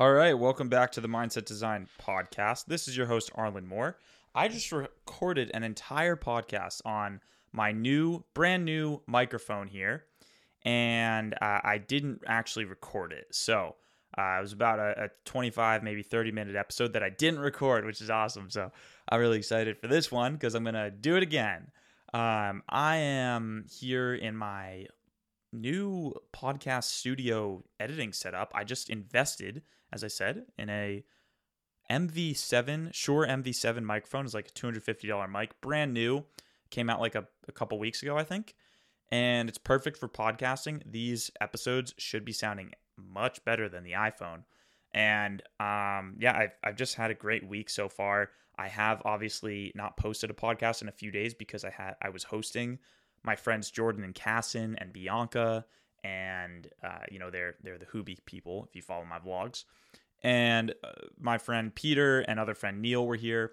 All right, welcome back to the Mindset Design podcast. This is your host, Arlen Moore. I just recorded an entire podcast on my new, brand new microphone here, and uh, I didn't actually record it. So uh, it was about a, a 25, maybe 30 minute episode that I didn't record, which is awesome. So I'm really excited for this one because I'm going to do it again. Um, I am here in my new podcast studio editing setup. I just invested, as I said, in a MV7, Shure MV7 microphone. It's like a $250 mic, brand new. Came out like a, a couple weeks ago, I think. And it's perfect for podcasting. These episodes should be sounding much better than the iPhone. And um, yeah, I've, I've just had a great week so far. I have obviously not posted a podcast in a few days because I had I was hosting my friends Jordan and Casson and Bianca, and uh, you know they're they're the Hoobie people if you follow my vlogs, and uh, my friend Peter and other friend Neil were here,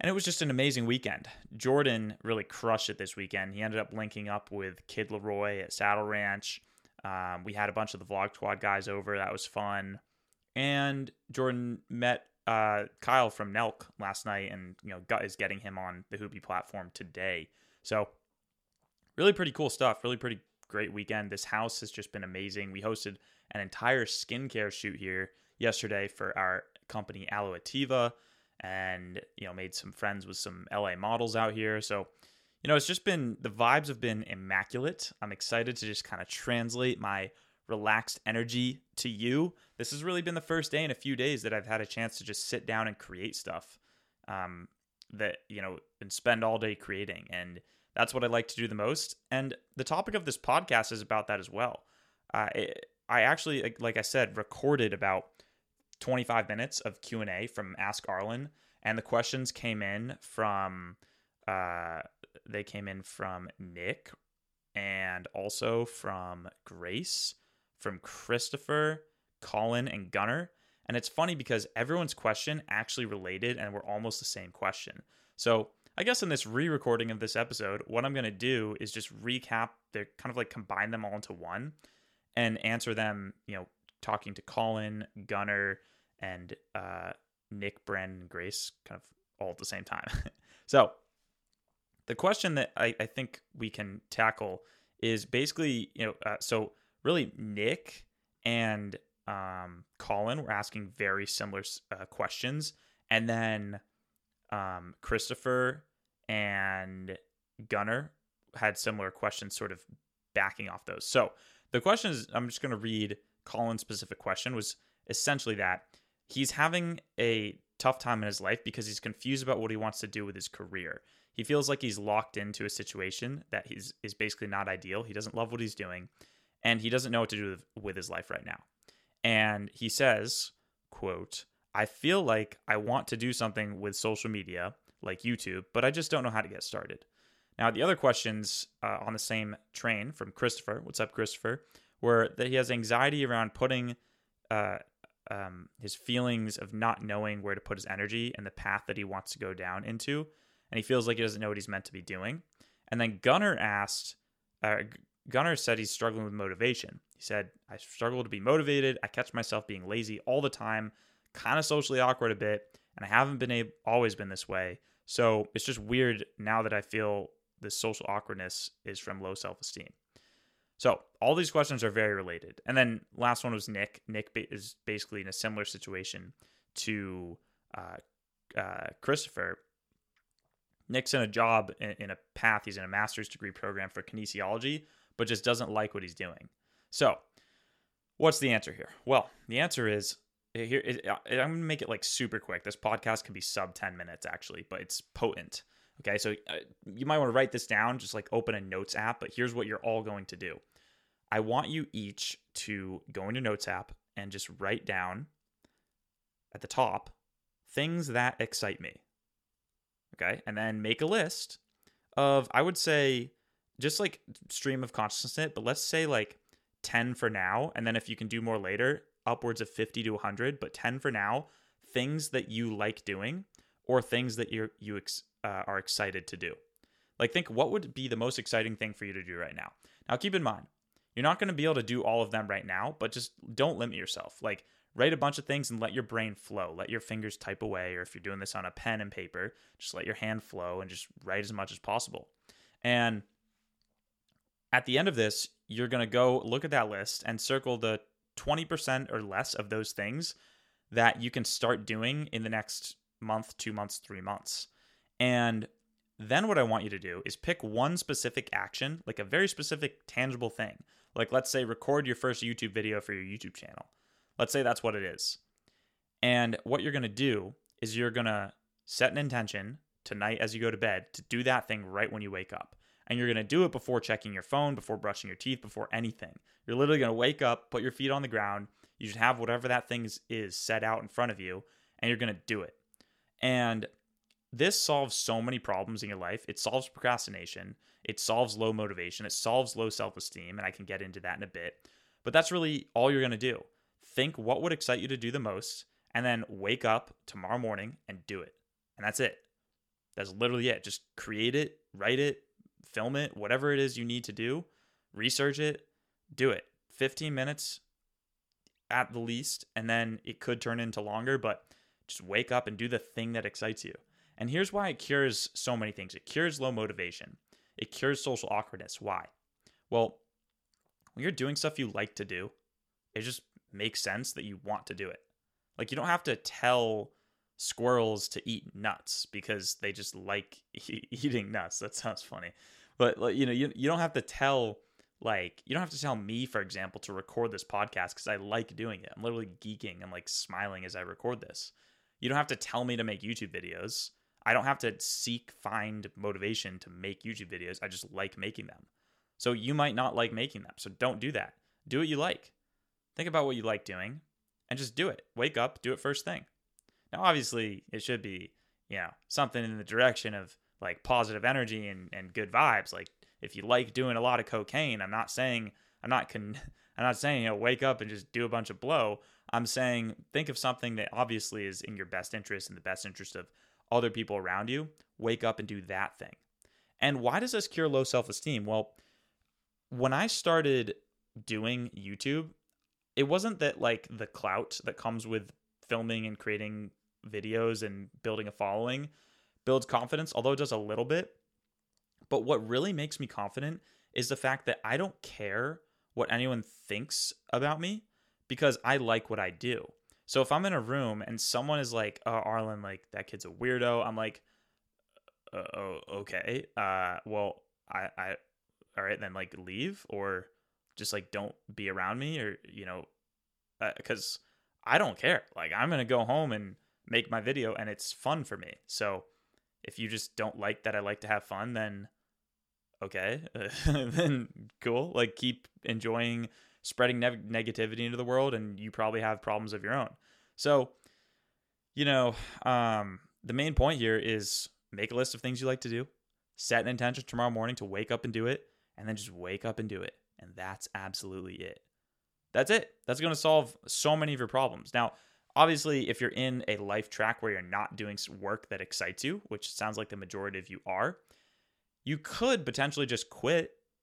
and it was just an amazing weekend. Jordan really crushed it this weekend. He ended up linking up with Kid LAROI at Saddle Ranch. Um, we had a bunch of the Vlog Squad guys over. That was fun, and Jordan met uh, Kyle from Nelk last night, and you know is getting him on the Hoobie platform today. So really pretty cool stuff. Really pretty great weekend. This house has just been amazing. We hosted an entire skincare shoot here yesterday for our company Aloativa and you know made some friends with some LA models out here. So you know it's just been the vibes have been immaculate. I'm excited to just kind of translate my relaxed energy to you. This has really been the first day in a few days that I've had a chance to just sit down and create stuff um, that you know and spend all day creating and that's what I like to do the most. And the topic of this podcast is about that as well. Uh, it, I actually, like I said, recorded about 25 minutes of Q&A from Ask Arlen. And the questions came in from, uh, they came in from Nick and also from Grace, from Christopher, Colin, and Gunner. And it's funny because everyone's question actually related and were almost the same question. So I guess in this re-recording of this episode, what I'm going to do is just recap. They're kind of like combine them all into one, and answer them. You know, talking to Colin, Gunner, and uh, Nick, Brandon, and Grace, kind of all at the same time. so, the question that I, I, think we can tackle is basically, you know, uh, so really Nick and um, Colin were asking very similar uh, questions, and then um, Christopher and Gunner had similar questions, sort of backing off those. So the question is I'm just going to read Colin's specific question was essentially that he's having a tough time in his life because he's confused about what he wants to do with his career. He feels like he's locked into a situation that he's is basically not ideal. He doesn't love what he's doing and he doesn't know what to do with, with his life right now. And he says, quote, I feel like I want to do something with social media like YouTube, but I just don't know how to get started. Now, the other questions uh, on the same train from Christopher, what's up, Christopher, were that he has anxiety around putting uh, um, his feelings of not knowing where to put his energy and the path that he wants to go down into. And he feels like he doesn't know what he's meant to be doing. And then Gunner asked, uh, Gunner said he's struggling with motivation. He said, I struggle to be motivated. I catch myself being lazy all the time, kind of socially awkward a bit, and I haven't been able, always been this way. So it's just weird now that I feel this social awkwardness is from low self esteem. So all these questions are very related. And then last one was Nick. Nick is basically in a similar situation to uh, uh, Christopher. Nick's in a job in, in a path. He's in a master's degree program for kinesiology, but just doesn't like what he's doing. So, what's the answer here? Well, the answer is here it, uh, i'm gonna make it like super quick. This podcast can be sub 10 minutes actually but it's potent okay? So uh, you might want to write this down just like open a notes app but here's what you're all going to do. I want you each to go into notes app and just write down at the top things that excite me okay? And then make a list of i would say just like stream of consciousness but let's say like 10 for now and then if you can do more later upwards of 50 to 100, but 10 for now, things that you like doing or things that you're, you ex, uh, are excited to do. Like, think what would be the most exciting thing for you to do right now? Now, keep in mind, You're not going to be able to do all of them right now, but just don't limit yourself. Like write a bunch of things and let your brain flow. Let your fingers type away or if you're doing this on a pen and paper, just let your hand flow and just write as much as possible. And at the end of this, you're going to go look at that list and circle the 20% or less of those things that you can start doing in the next month, 2 months, 3 months. And then what I want you to do is pick one specific action, like a very specific tangible thing. Like let's say record your first YouTube video for your YouTube channel. Let's say that's what it is. And what you're going to do is you're going to set an intention tonight as you go to bed to do that thing right when you wake up. And you're going to do it before checking your phone, before brushing your teeth, before anything. You're literally going to wake up, put your feet on the ground. You should have whatever that thing is set out in front of you, and you're going to do it. And this solves so many problems in your life. It solves procrastination, it solves low motivation, it solves low self esteem, and I can get into that in a bit. But that's really all you're going to do. Think what would excite you to do the most, and then wake up tomorrow morning and do it. And that's it. That's literally it. Just create it, write it, film it, whatever it is you need to do, research it, do it. 15 minutes at the least, and then it could turn into longer, but just wake up and do the thing that excites you. And here's why it cures so many things it cures low motivation, it cures social awkwardness. Why? Well, when you're doing stuff you like to do, it just makes sense that you want to do it. Like, you don't have to tell squirrels to eat nuts because they just like eating nuts. That sounds funny. But, like, you know, you, you don't have to tell like you don't have to tell me for example to record this podcast because i like doing it i'm literally geeking and like smiling as i record this you don't have to tell me to make youtube videos I don't have to seek find motivation to make YouTube videos. I just like making them. So you might not like making them. So don't do that. Do what you like. Think about what you like doing and just do it. Wake up, do it first thing. Now obviously it should be, you know, something in the direction of like positive energy and, and good vibes. Like if you like doing a lot of cocaine, I'm not saying I'm not con I'm not saying, you know, wake up and just do a bunch of blow. I'm saying think of something that obviously is in your best interest and the best interest of other people around you, wake up and do that thing. And why does this cure low self esteem? Well, when I started doing YouTube, it wasn't that like the clout that comes with filming and creating videos and building a following builds confidence, although it does a little bit. But what really makes me confident is the fact that I don't care what anyone thinks about me because I like what I do. So if I'm in a room and someone is like, "Oh, Arlen, like that kid's a weirdo," I'm like, uh, "Oh, okay. Uh, well, I, I, all right, then like leave or just like don't be around me or you know, because uh, I don't care. Like I'm gonna go home and make my video, and it's fun for me. So if you just don't like that I like to have fun, then okay, then cool. Like keep enjoying spreading ne- negativity into the world and you probably have problems of your own. So, you know, um, the main point here is make a list of things you like to do, set an intention tomorrow morning to wake up and do it, and then just wake up and do it. And that's absolutely it. That's it. That's going to solve so many of your problems. Now, obviously, if you're in a life track where you're not doing work that excites you, which sounds like the majority of you are, you could potentially just quit